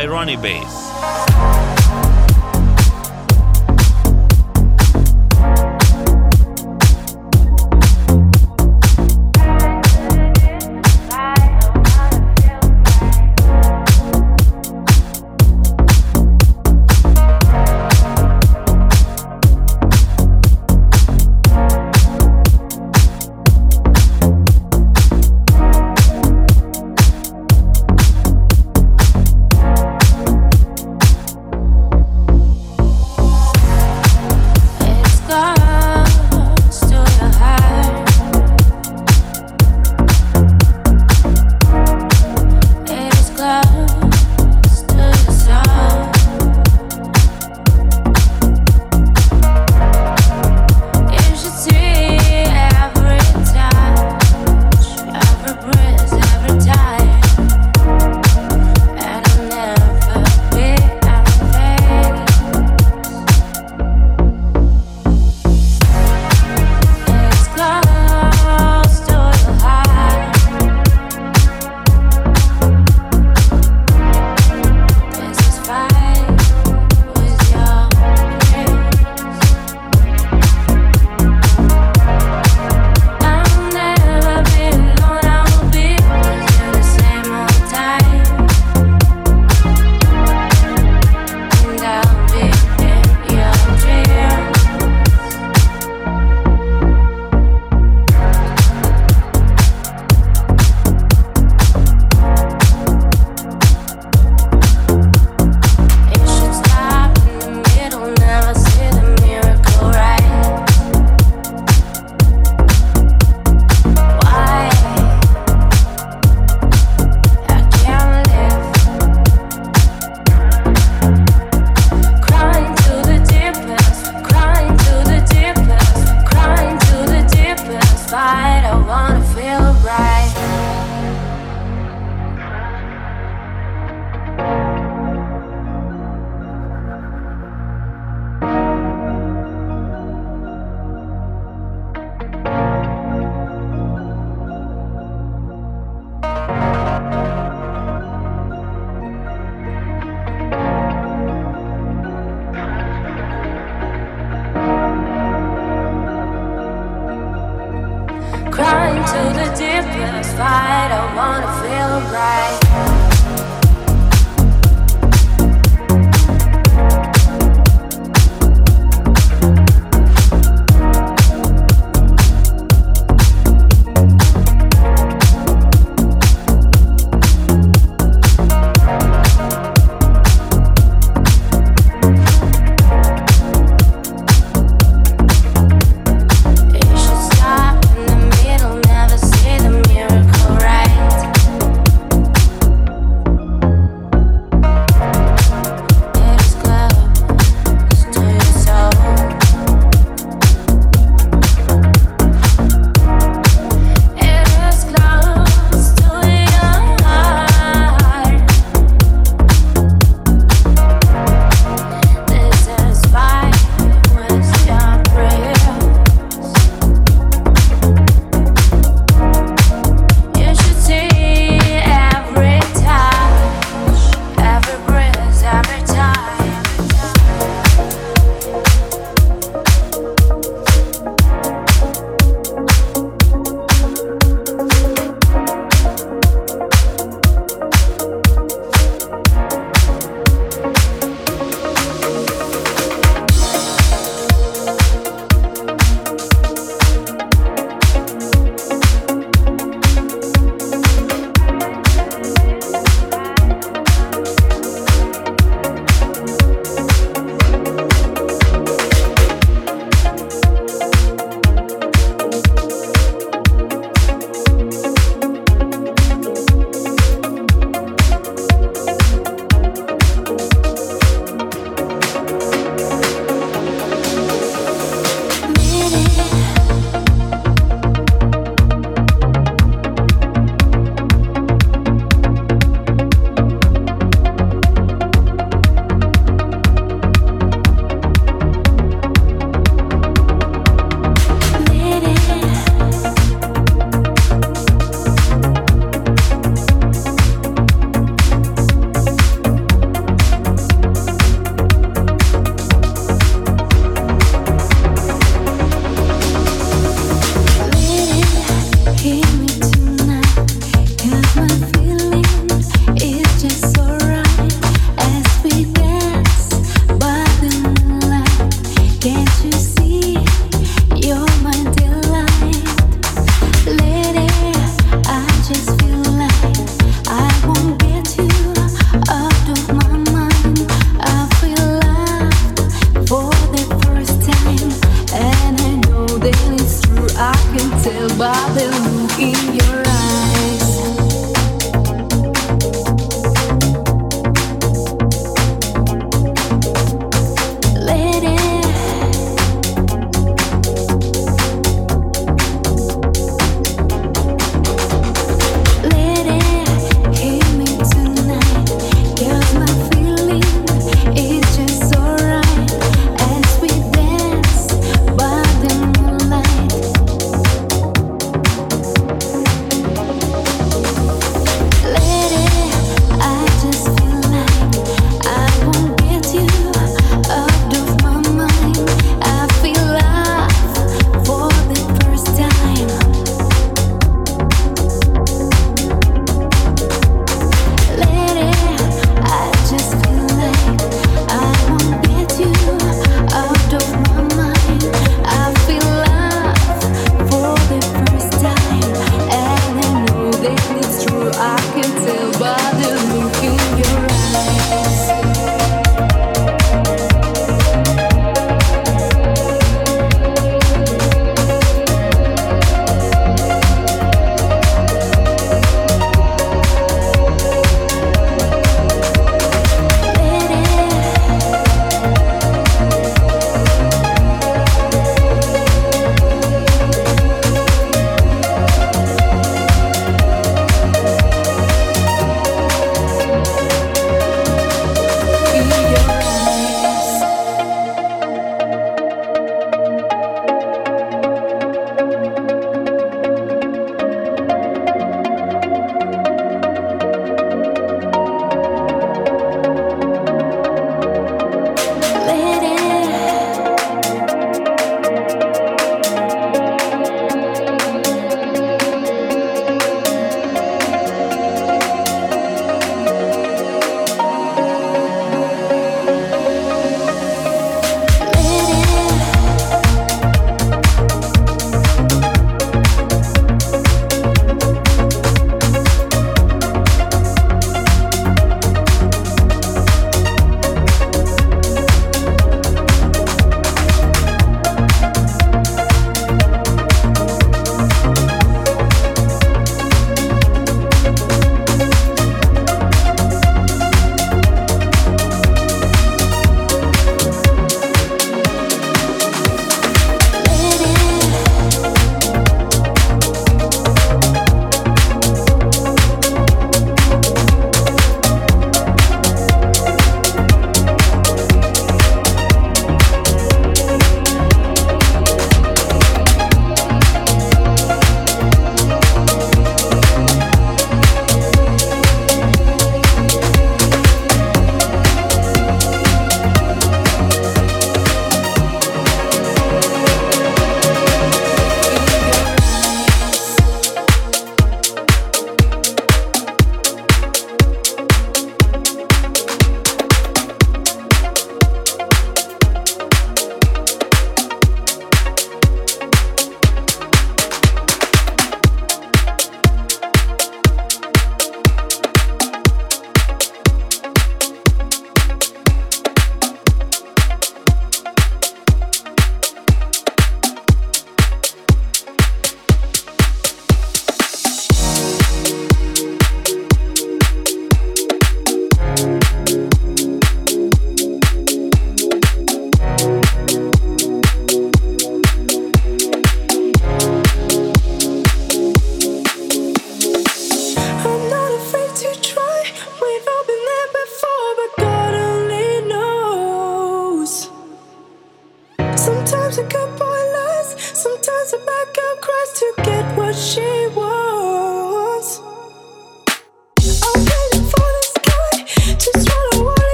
set by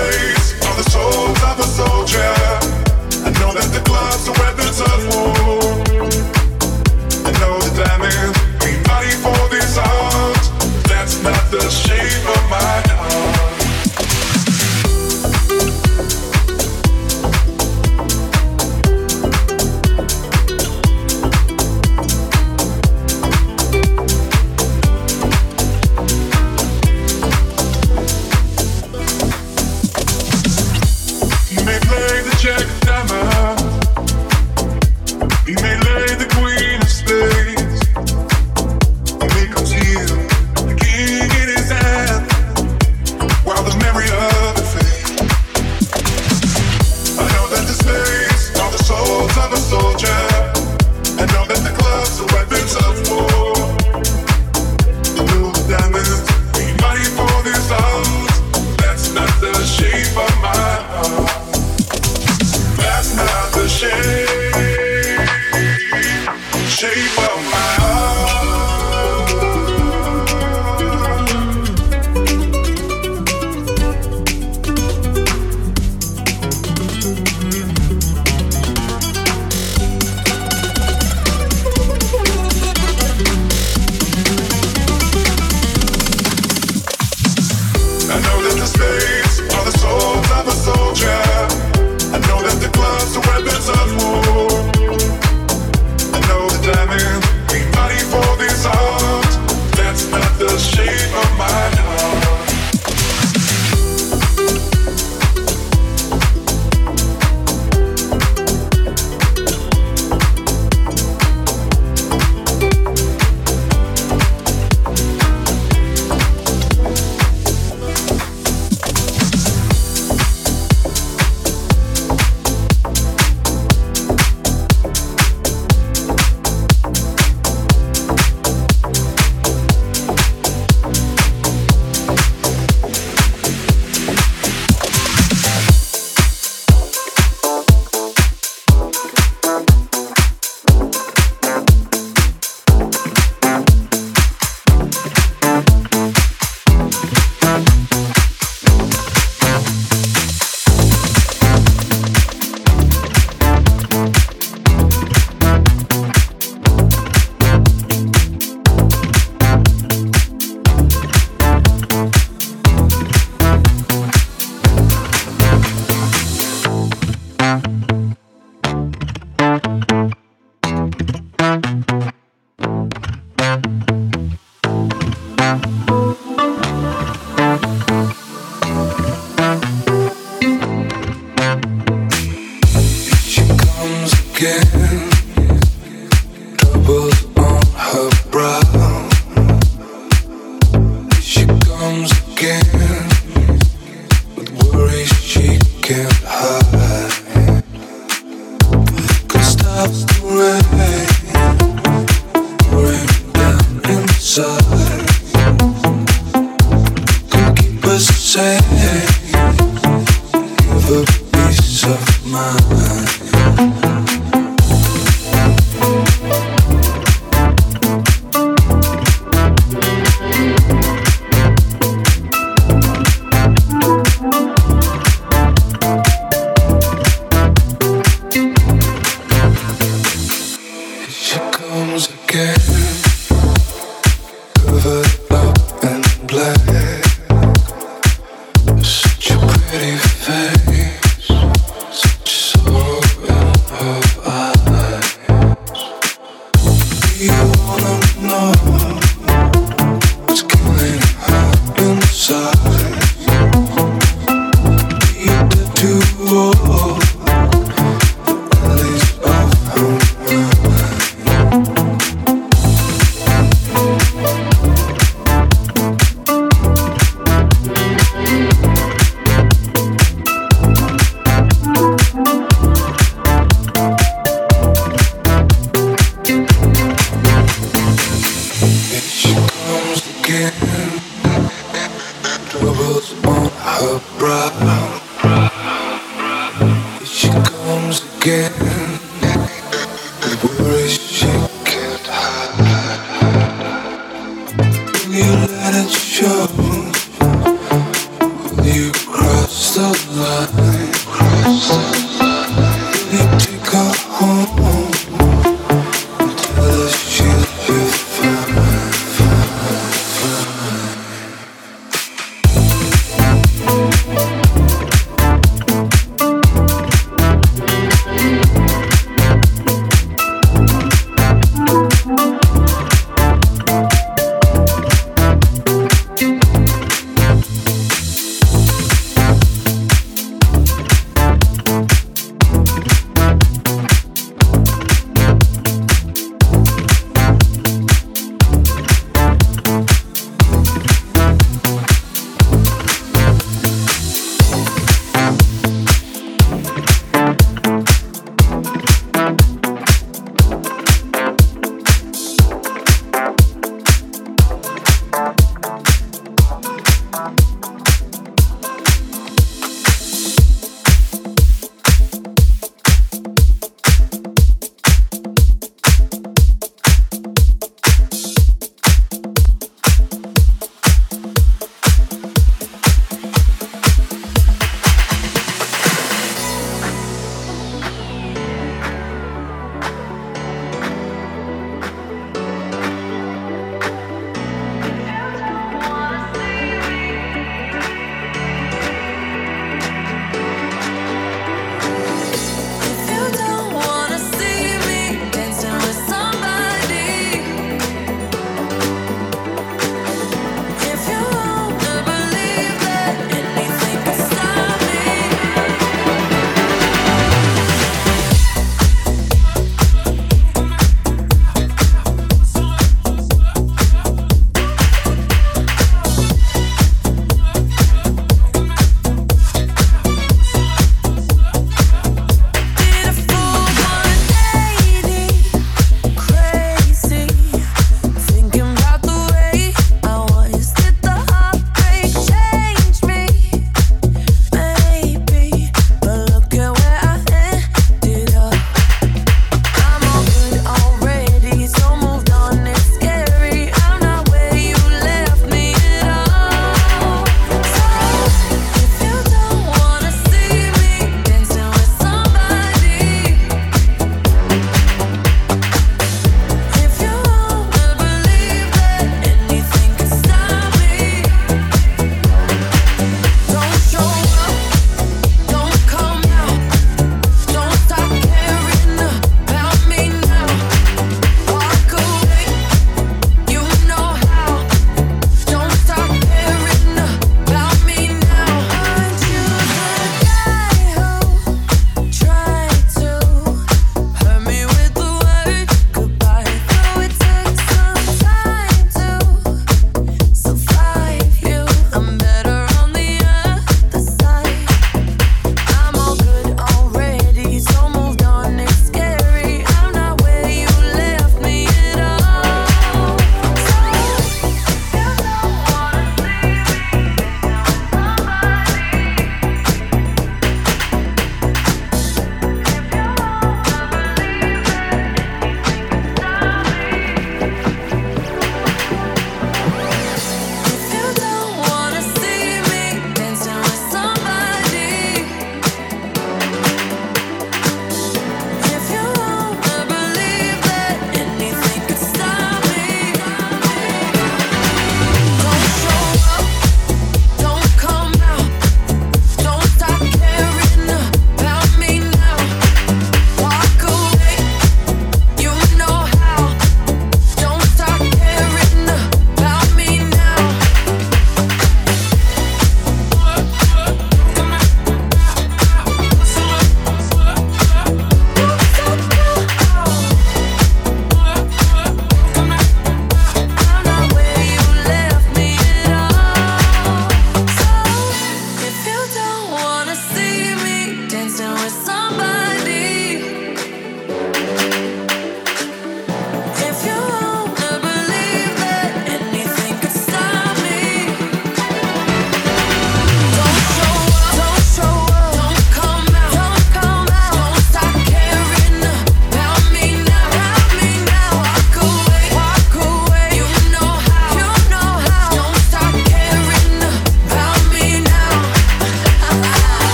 face on the shoulders of a soldier. I know that the gloves are weapons of war.